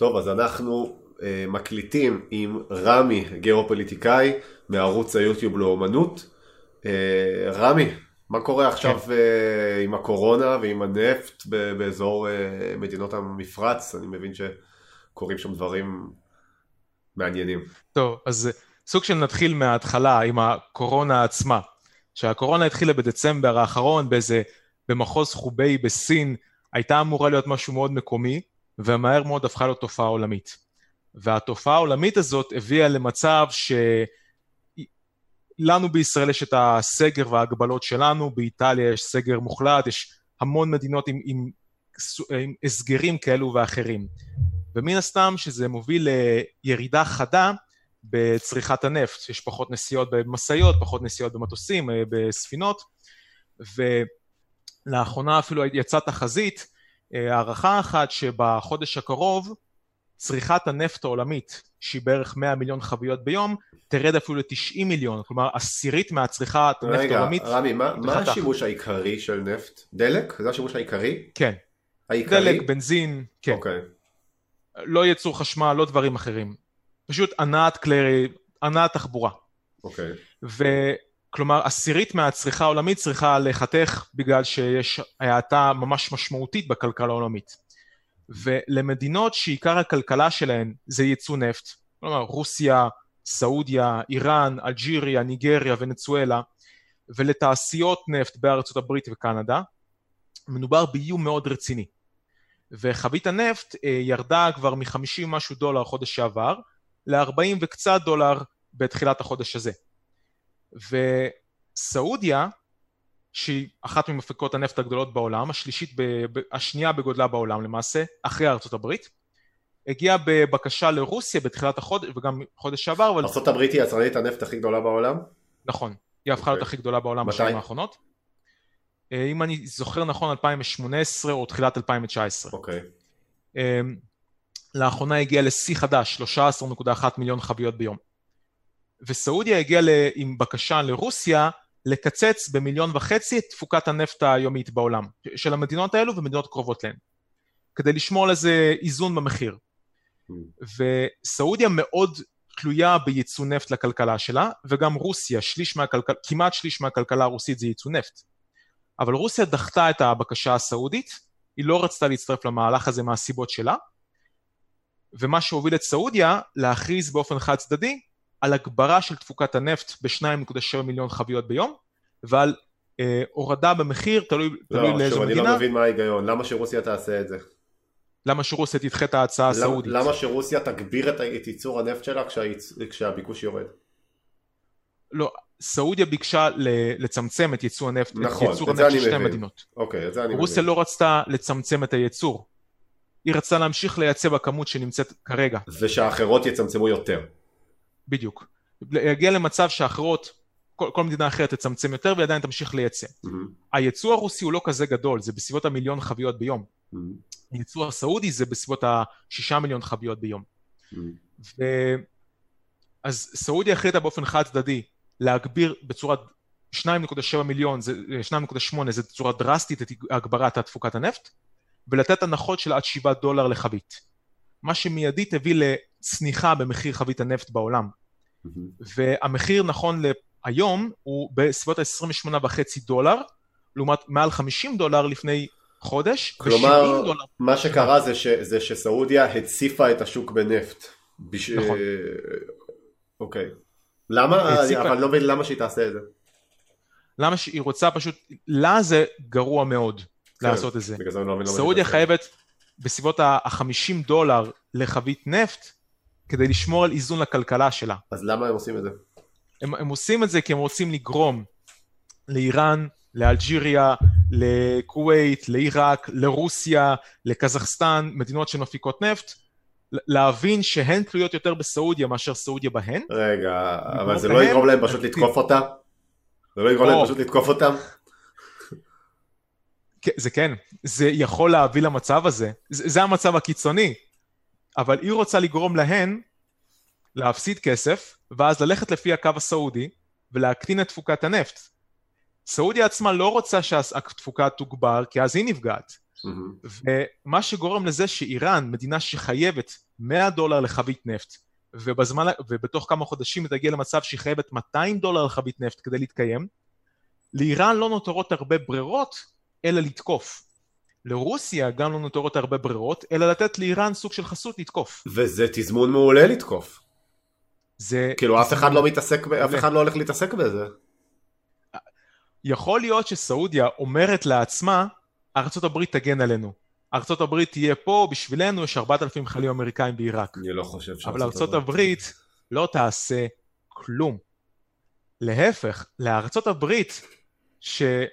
טוב, אז אנחנו אה, מקליטים עם רמי, גיאופוליטיקאי, מערוץ היוטיוב לאומנות. אה, רמי, מה קורה עכשיו כן. אה, עם הקורונה ועם הנפט באזור אה, מדינות המפרץ? אני מבין שקורים שם דברים מעניינים. טוב, אז סוג של נתחיל מההתחלה עם הקורונה עצמה. שהקורונה התחילה בדצמבר האחרון באיזה, במחוז חוביי בסין, הייתה אמורה להיות משהו מאוד מקומי, ומהר מאוד הפכה להיות תופעה עולמית. והתופעה העולמית הזאת הביאה למצב שלנו בישראל יש את הסגר וההגבלות שלנו, באיטליה יש סגר מוחלט, יש המון מדינות עם, עם, עם הסגרים כאלו ואחרים. ומן הסתם שזה מוביל לירידה חדה בצריכת הנפט, יש פחות נסיעות במשאיות, פחות נסיעות במטוסים, אה, בספינות, ולאחרונה אפילו יצאה תחזית, הערכה אחת שבחודש הקרוב צריכת הנפט העולמית, שהיא בערך 100 מיליון חביות ביום, תרד אפילו ל-90 מיליון, כלומר עשירית מהצריכת הנפט העולמית. רגע, רמי, מה, מה השימוש העיקרי של נפט? דלק? זה השימוש העיקרי? כן. העיקרי? דלק, בנזין, כן. אוקיי. לא ייצור חשמל, לא דברים אחרים. פשוט הנעת כלי, הנעת תחבורה. אוקיי. וכלומר, עשירית מהצריכה העולמית צריכה להיחתך בגלל שיש האטה ממש משמעותית בכלכלה העולמית. ולמדינות שעיקר הכלכלה שלהן זה ייצוא נפט, כלומר רוסיה, סעודיה, איראן, אלג'יריה, ניגריה, ונצואלה, ולתעשיות נפט בארצות הברית וקנדה, מדובר באיום מאוד רציני. וחבית הנפט אה, ירדה כבר מ-50 משהו דולר חודש שעבר, ל-40 וקצת דולר בתחילת החודש הזה. וסעודיה, שהיא אחת ממפיקות הנפט הגדולות בעולם, השלישית, ב, השנייה בגודלה בעולם למעשה, אחרי ארצות הברית, הגיעה בבקשה לרוסיה בתחילת החודש, וגם חודש שעבר, אבל... ארצות הברית היא יצרנית הנפט הכי גדולה בעולם? נכון, היא הפכה להיות okay. הכי גדולה בעולם בשנים האחרונות. אה, אם אני זוכר נכון, 2018 או תחילת 2019. אוקיי. Okay. לאחרונה הגיעה לשיא חדש, 13.1 מיליון חביות ביום. וסעודיה הגיעה עם בקשה לרוסיה לקצץ במיליון וחצי את תפוקת הנפט היומית בעולם, של המדינות האלו ומדינות קרובות להן, כדי לשמור על איזה איזון במחיר. וסעודיה מאוד תלויה בייצוא נפט לכלכלה שלה, וגם רוסיה, שליש מהכלכל, כמעט שליש מהכלכלה הרוסית זה ייצוא נפט. אבל רוסיה דחתה את הבקשה הסעודית, היא לא רצתה להצטרף למהלך הזה מהסיבות שלה, ומה שהוביל את סעודיה להכריז באופן חד צדדי על הגברה של תפוקת הנפט ב-2.7 מיליון חביות ביום, ועל אה, הורדה במחיר, תלוי, לא, תלוי לאיזו מדינה. לא, אני לא מבין מה ההיגיון, למה שרוסיה תעשה את זה? למה שרוסיה תדחה את ההצעה הסעודית? למה שרוסיה תגביר את, את ייצור הנפט שלה כשהיצ... כשהביקוש יורד? לא, סעודיה ביקשה לצמצם את ייצוא הנפט, נכון, את ייצור הנפט של שתי מדינות. אוקיי, את זה אני מבין. רוסיה לא רצתה לצמצם את הייצור. היא רצתה להמשיך לייצא בכמות שנמצאת כרגע. ושהאחרות יצמצמו יותר. בדיוק. להגיע למצב שהאחרות, כל, כל מדינה אחרת תצמצם יותר ועדיין תמשיך לייצא. Mm-hmm. הייצוא הרוסי הוא לא כזה גדול, זה בסביבות המיליון חביות ביום. Mm-hmm. הייצוא הסעודי זה בסביבות השישה מיליון חביות ביום. Mm-hmm. ו... אז סעודיה החליטה באופן חד צדדי להגביר בצורה 2.7 מיליון, 2.8 זה בצורה דרסטית את הגברת התפוקת הנפט, ולתת הנחות של עד 7 דולר לחבית. מה שמיידית הביא לצניחה במחיר חבית הנפט בעולם. Mm-hmm. והמחיר נכון להיום הוא בסביבות ה-28.5 דולר, לעומת מעל 50 דולר לפני חודש, כלומר, דולר. מה שקרה זה, ש, זה שסעודיה הציפה את השוק בנפט. בש... נכון. אוקיי. למה? הציפה... אבל לא מבין למה שהיא תעשה את זה. למה שהיא רוצה פשוט, לה זה גרוע מאוד. כן, לעשות את זה. לא סעודיה חייבת בסביבות ה-50 דולר לחבית נפט כדי לשמור על איזון לכלכלה שלה. אז למה הם עושים את זה? הם, הם עושים את זה כי הם רוצים לגרום לאיראן, לאלג'יריה, לכווית, לעיראק, לרוסיה, לקזחסטן, מדינות שמפיקות נפט, להבין שהן תלויות יותר בסעודיה מאשר סעודיה בהן. רגע, אבל זה לא יגרום להם פשוט לתקוף אותה? זה לא יגרום להם פשוט לתקוף אותם? זה כן, זה יכול להביא למצב הזה, זה, זה המצב הקיצוני, אבל היא רוצה לגרום להן להפסיד כסף, ואז ללכת לפי הקו הסעודי ולהקטין את תפוקת הנפט. סעודיה עצמה לא רוצה שהתפוקה תוגבר, כי אז היא נפגעת. מהמם. ומה שגורם לזה שאיראן, מדינה שחייבת 100 דולר לחבית נפט, ובזמן, ובתוך כמה חודשים היא תגיע למצב שהיא חייבת 200 דולר לחבית נפט כדי להתקיים, לאיראן לא נותרות הרבה ברירות, אלא לתקוף. לרוסיה גם לא נותרות הרבה ברירות, אלא לתת לאיראן סוג של חסות לתקוף. וזה תזמון מעולה לתקוף. זה... כאילו אף אחד לא מתעסק, אף. אחד לא הולך להתעסק בזה. יכול להיות שסעודיה אומרת לעצמה, ארה"ב תגן עלינו. ארה"ב תהיה פה, בשבילנו יש 4,000 חיילים אמריקאים בעיראק. אני לא חושב שארצות אבל ארצות הברית לא תעשה כלום. להפך, לארצות הברית, שהיא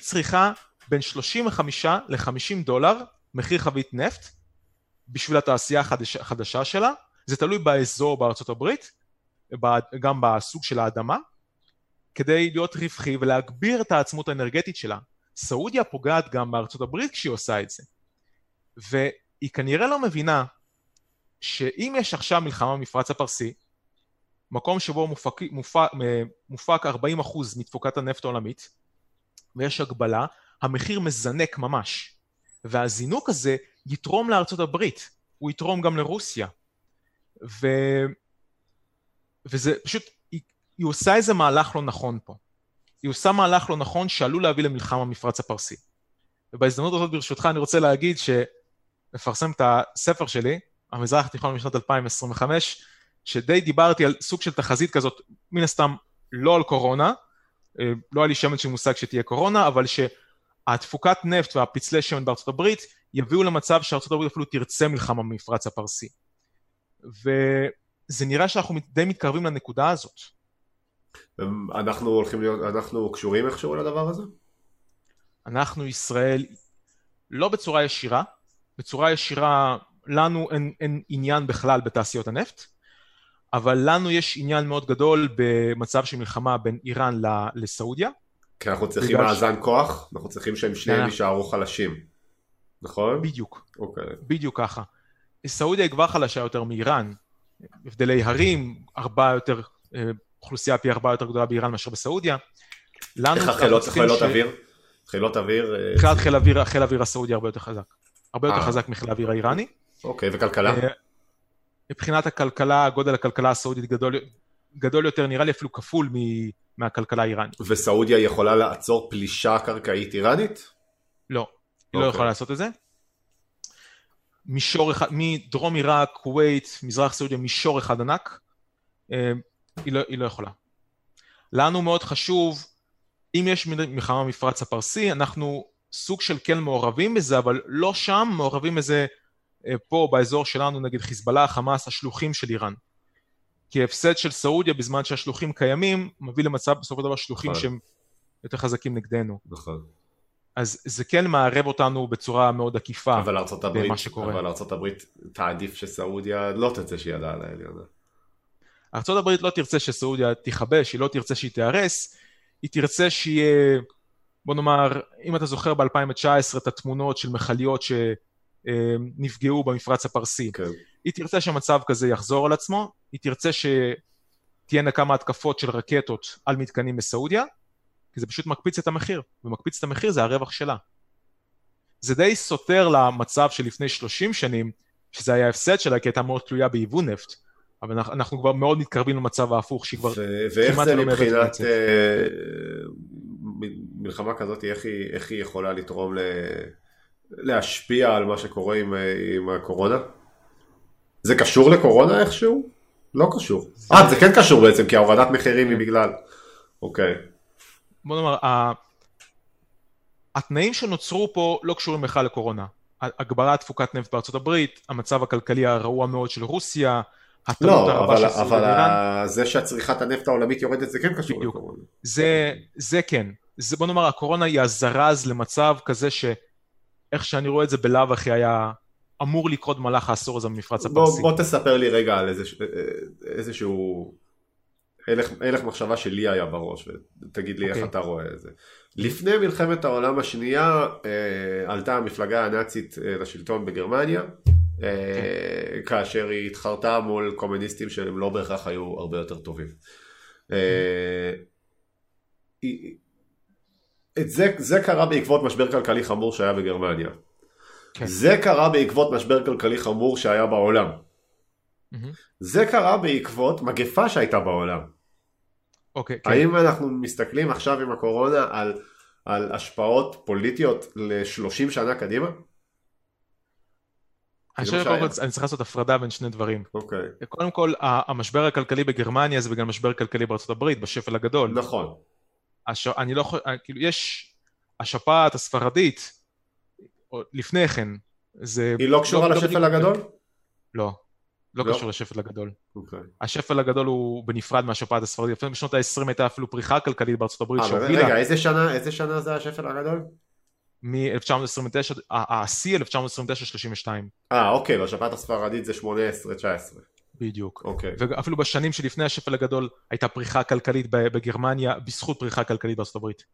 צריכה בין 35 ל-50 דולר מחיר חבית נפט בשביל התעשייה החדשה, שלה, זה תלוי באזור בארצות הברית, גם בסוג של האדמה, כדי להיות רווחי ולהגביר את העצמות האנרגטית שלה. סעודיה פוגעת גם בארצות הברית כשהיא עושה את זה. והיא כנראה לא מבינה שאם יש עכשיו מלחמה במפרץ הפרסי, מקום שבו מופק, מופק, מופק 40% מתפוקת הנפט העולמית, ויש הגבלה, המחיר מזנק ממש. והזינוק הזה יתרום לארצות הברית, הוא יתרום גם לרוסיה. ו... וזה פשוט, היא, היא עושה איזה מהלך לא נכון פה. היא עושה מהלך לא נכון שעלול להביא למלחמה במפרץ הפרסי. ובהזדמנות הזאת ברשותך אני רוצה להגיד שמפרסם את הספר שלי, המזרח התיכון משנת 2025, שדי דיברתי על סוג של תחזית כזאת, מן הסתם לא על קורונה, אה, לא היה לי שמץ של מושג שתהיה קורונה, אבל שהתפוקת נפט והפצלי שמן בארצות הברית יביאו למצב שארצות הברית אפילו תרצה מלחמה במפרץ הפרסי. וזה נראה שאנחנו די מתקרבים לנקודה הזאת. אנחנו הולכים להיות, אנחנו קשורים איכשהו לדבר הזה? אנחנו ישראל, לא בצורה ישירה, בצורה ישירה לנו אין, אין עניין בכלל בתעשיות הנפט, אבל לנו יש עניין מאוד גדול במצב של מלחמה בין איראן לסעודיה. כי אנחנו צריכים בגלל מאזן כוח, אנחנו צריכים שהם שניהם כן. יישארו חלשים. נכון? בדיוק, אוקיי. בדיוק ככה. סעודיה היא כבר חלשה יותר מאיראן. הבדלי הרים, ארבעה יותר, אה, אוכלוסייה פי ארבעה יותר גדולה באיראן מאשר בסעודיה. לנו איך החילות חילות ש- אוויר? חילות אוויר? אה, מבחינת חיל האוויר, חיל האוויר הסעודי הרבה יותר חזק. הרבה יותר אה. חזק מחיל האוויר האיראני. אוקיי, וכלכלה? אה, מבחינת הכלכלה, גודל הכלכלה הסעודית גדול, גדול יותר, נראה לי אפילו כפול מ- מהכלכלה האיראנית. וסעודיה יכולה לעצור פלישה קרקעית איראנית? לא, היא לא אוקיי. יכולה לעשות את זה. מישור אחד, מדרום עיראק, כווית, מזרח סעודיה, מישור אחד ענק, אה, היא לא, היא לא יכולה. לנו מאוד חשוב, אם יש מלחמה במפרץ הפרסי, אנחנו סוג של כן מעורבים בזה, אבל לא שם, מעורבים בזה אה, פה באזור שלנו נגד חיזבאללה, חמאס, השלוחים של איראן. כי ההפסד של סעודיה בזמן שהשלוחים קיימים, מביא למצב בסופו של דבר שלוחים נכון. שהם יותר חזקים נגדנו. נכון. אז זה כן מערב אותנו בצורה מאוד עקיפה. אבל ארצות הברית, במה שקורה. אבל הברית תעדיף שסעודיה לא תצא שידה על העליונה. ארה"ב לא תרצה שסעודיה תיכבש, היא לא תרצה שהיא תיהרס, היא תרצה שיהיה, בוא נאמר, אם אתה זוכר ב-2019 את התמונות של מכליות שנפגעו במפרץ הפרסי, כן. היא תרצה שמצב כזה יחזור על עצמו, היא תרצה שתהיינה כמה התקפות של רקטות על מתקנים בסעודיה, כי זה פשוט מקפיץ את המחיר, ומקפיץ את המחיר זה הרווח שלה. זה די סותר למצב של לפני 30 שנים, שזה היה הפסד שלה, כי הייתה מאוד תלויה ביבוא נפט. אבל אנחנו, אנחנו כבר מאוד מתקרבים למצב ההפוך, שהיא כבר... ו- ואיך כמעט זה לא מבחינת מ- מלחמה כזאת, איך היא, איך היא יכולה לתרום ל... להשפיע על מה שקורה עם, אה, עם הקורונה? זה קשור לקורונה איכשהו? לא קשור. אה, זה כן קשור בעצם, כי ההורדת מחירים היא בגלל. אוקיי. בוא נאמר, ה... התנאים שנוצרו פה לא קשורים בכלל לקורונה. הגברת תפוקת נפט בארצות הברית, המצב הכלכלי הרעוע מאוד של רוסיה, לא, אבל, אבל ה- זה שהצריכת הנפט העולמית יורדת זה כן קשור בדיוק. לקורונה. זה, זה כן. זה, בוא נאמר, הקורונה היא הזרז למצב כזה שאיך שאני רואה את זה בלאו הכי היה אמור לקרות במהלך העשור הזה במפרץ בוא, הפרסי. בוא תספר לי רגע על איזה, איזשהו הלך, הלך מחשבה שלי היה בראש ותגיד לי okay. איך אוקיי. אתה רואה את זה. לפני מלחמת העולם השנייה אה, עלתה המפלגה הנאצית אה, לשלטון בגרמניה אה, כאשר היא התחרתה מול קומוניסטים שהם לא בהכרח היו הרבה יותר טובים. אה, היא, את זה, זה קרה בעקבות משבר כלכלי חמור שהיה בגרמניה. כן. זה קרה בעקבות משבר כלכלי חמור שהיה בעולם. מהמם. זה קרה בעקבות מגפה שהייתה בעולם. אוקיי, כן. האם אנחנו מסתכלים עכשיו עם הקורונה על, על השפעות פוליטיות ל-30 שנה קדימה? אני מה חושב קודם שהיה. כל אני צריך לעשות הפרדה בין שני דברים. אוקיי. קודם כל, המשבר הכלכלי בגרמניה זה בגלל משבר כלכלי בארצות הברית, בשפל הגדול. נכון. הש... אני לא יכול, כאילו, יש השפעת הספרדית, לפני כן, זה... היא לא קשורה לא לשפל בדיוק- הגדול? לא, לא לא? קשור לשפל הגדול. אוקיי. השפל הגדול הוא בנפרד מהשפעת הספרדית, לפעמים בשנות ה-20 הייתה אפילו פריחה כלכלית בארצות הברית אה, באמת? שהובילה רגע, איזה שנה, איזה שנה זה השפל הגדול? מ-1929, השיא 1929-32, אה, אוקיי, בשפעת הספרדית זה 18-19. בדיוק. אוקיי. ואפילו בשנים שלפני השפל הגדול הייתה פריחה כלכלית בגרמניה, בזכות פריחה כלכלית בארצות הברית.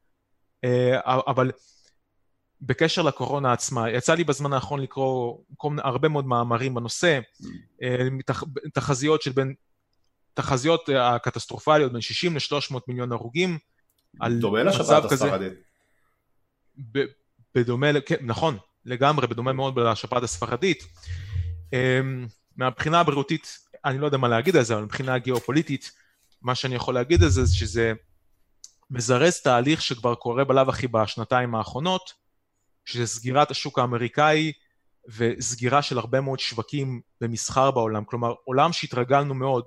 אה, אבל בקשר לקורונה עצמה, יצא לי בזמן האחרון לקרוא הרבה מאוד מאמרים בנושא, אה, תחזיות של בין, תחזיות אה, הקטסטרופליות בין 60 ל-300 מיליון הרוגים, על מצב כזה-. ב- בדומה, כן, נכון, לגמרי, בדומה מאוד לשפעת הספרדית. מהבחינה הבריאותית, אני לא יודע מה להגיד על זה, אבל מבחינה הגיאופוליטית, מה שאני יכול להגיד על זה, זה שזה מזרז תהליך שכבר קורה בלאו הכי בשנתיים האחרונות, שזה סגירת השוק האמריקאי וסגירה של הרבה מאוד שווקים במסחר בעולם. כלומר, עולם שהתרגלנו מאוד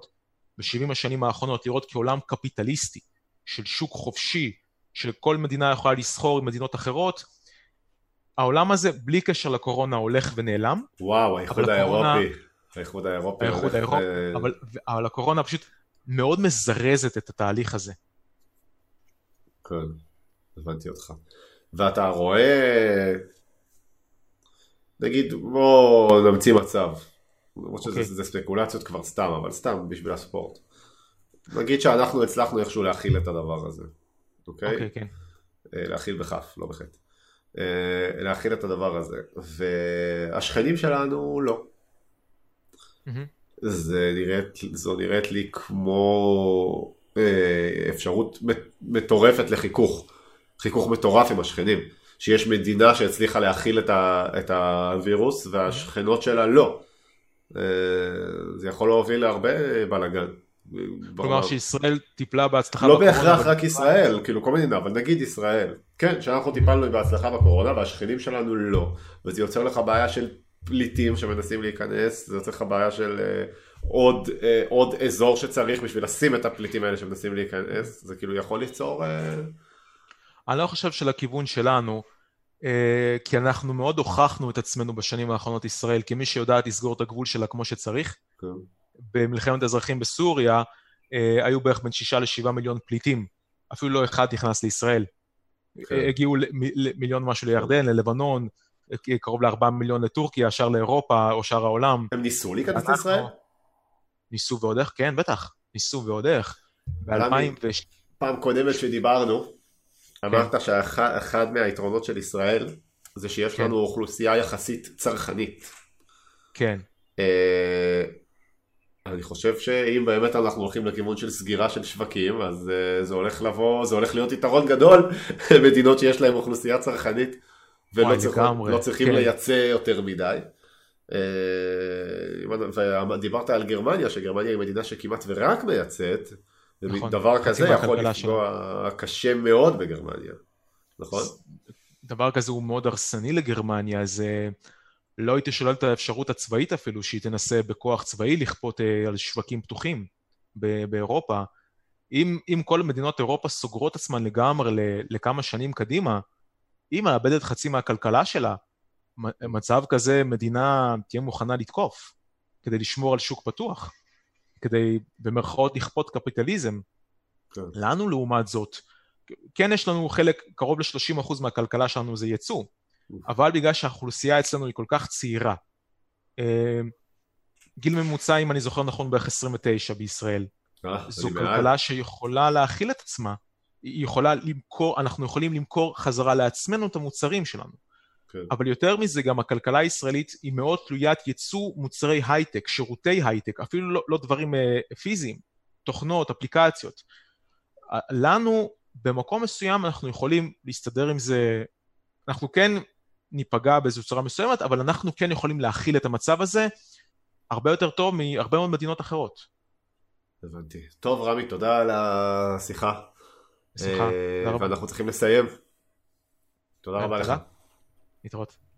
ב-70 השנים האחרונות לראות כעולם קפיטליסטי, של שוק חופשי, שכל מדינה יכולה לסחור עם מדינות אחרות, העולם הזה, בלי קשר לקורונה, הולך ונעלם. וואו, האיחוד הקורונה- האירופי. האיחוד האירופי. האיחוד האירופי, אבל, אבל הקורונה פשוט מאוד מזרזת את התהליך הזה. כן, הבנתי אותך. ואתה רואה, נגיד, בוא נמציא מצב, למרות שזה אוקיי. ספקולציות כבר סתם, אבל סתם בשביל הספורט. נגיד שאנחנו הצלחנו איכשהו להכיל את הדבר הזה, אוקיי? אוקיי, כן. אה, להכיל בכף, לא בחטא. אה, להכיל את הדבר הזה, והשכנים שלנו לא. זה נראית, זו נראית לי כמו אה, אפשרות מט- מטורפת לחיכוך, חיכוך מטורף עם השכנים, שיש מדינה שהצליחה להכיל את, ה, את הווירוס והשכנות שלה לא. אה, זה יכול להוביל להרבה בלאגן. כלומר שישראל טיפלה בהצלחה לא בקורונה, בהכרח אבל- רק ישראל, כאילו כל מדינה, אבל נגיד ישראל. כן, שאנחנו טיפלנו בהצלחה בקורונה והשכנים שלנו לא. וזה יוצר לך בעיה של פליטים שמנסים להיכנס, זה יוצר לך בעיה של אה, עוד, אה, עוד אזור שצריך בשביל לשים את הפליטים האלה שמנסים להיכנס. זה כאילו יכול ליצור... אה, אני לא חושב שלכיוון שלנו, אה, כי אנחנו מאוד הוכחנו את עצמנו בשנים האחרונות ישראל כמי שיודעת לסגור את הגבול שלה כמו שצריך. כן. במלחמת האזרחים בסוריה אה, היו בערך בין שישה לשבעה מיליון פליטים, אפילו לא אחד נכנס לישראל. כן. הגיעו למיליון משהו לירדן, ללבנון, אה, קרוב לארבעה מיליון לטורקיה, השאר לאירופה או שאר העולם. הם ניסו להיכנס לישראל? ניסו ועוד איך, כן, בטח, ניסו ועוד איך. רמי, ב-2000 פעם קודמת שדיברנו, כן. אמרת שאחד מהיתרונות של ישראל זה שיש כן. לנו אוכלוסייה יחסית צרכנית. כן, אה, אני חושב שאם באמת אנחנו הולכים לכיוון של סגירה של שווקים, אז אה, זה הולך לבוא, זה הולך להיות יתרון גדול למדינות שיש להן אוכלוסייה צרכנית ולא לגמרי, לא צריכים כן. לייצא יותר מדי. אה, ודיברת על גרמניה, שגרמניה היא מדינה שכמעט ורק מייצאת, נכון, דבר חצי כזה יכול לפגוע קשה מאוד בגרמניה, נכון? דבר כזה הוא מאוד הרסני לגרמניה, זה לא הייתי שולל את האפשרות הצבאית אפילו, שהיא תנסה בכוח צבאי לכפות אה, על שווקים פתוחים באירופה. אם, אם כל מדינות אירופה סוגרות עצמן לגמרי לכמה שנים קדימה, היא מאבדת חצי מהכלכלה שלה. מצב כזה מדינה תהיה מוכנה לתקוף כדי לשמור על שוק פתוח, כדי במרכאות לכפות קפיטליזם. כן. לנו לעומת זאת, כן יש לנו חלק, קרוב ל-30% מהכלכלה שלנו זה ייצוא, אבל בגלל שהאוכלוסייה אצלנו היא כל כך צעירה, אה, גיל ממוצע, אם אני זוכר נכון, בערך 29 בישראל, אה, זו. כלכלה שיכולה להכיל את עצמה, היא יכולה למכור, אנחנו יכולים למכור חזרה לעצמנו את המוצרים שלנו. כן. אבל יותר מזה, גם הכלכלה הישראלית היא מאוד תלוית ייצוא מוצרי הייטק, שירותי הייטק, אפילו לא, לא דברים אה, פיזיים, תוכנות, אפליקציות. לנו, במקום מסוים אנחנו יכולים להסתדר עם זה, אנחנו כן ניפגע באיזו צורה מסוימת, אבל אנחנו כן יכולים להכיל את המצב הזה הרבה יותר טוב מהרבה מאוד מדינות אחרות. הבנתי. טוב, רמי, תודה על השיחה. בשמחה, אה, ואנחנו צריכים לסיים. תודה רבה אה, לך. להתראות.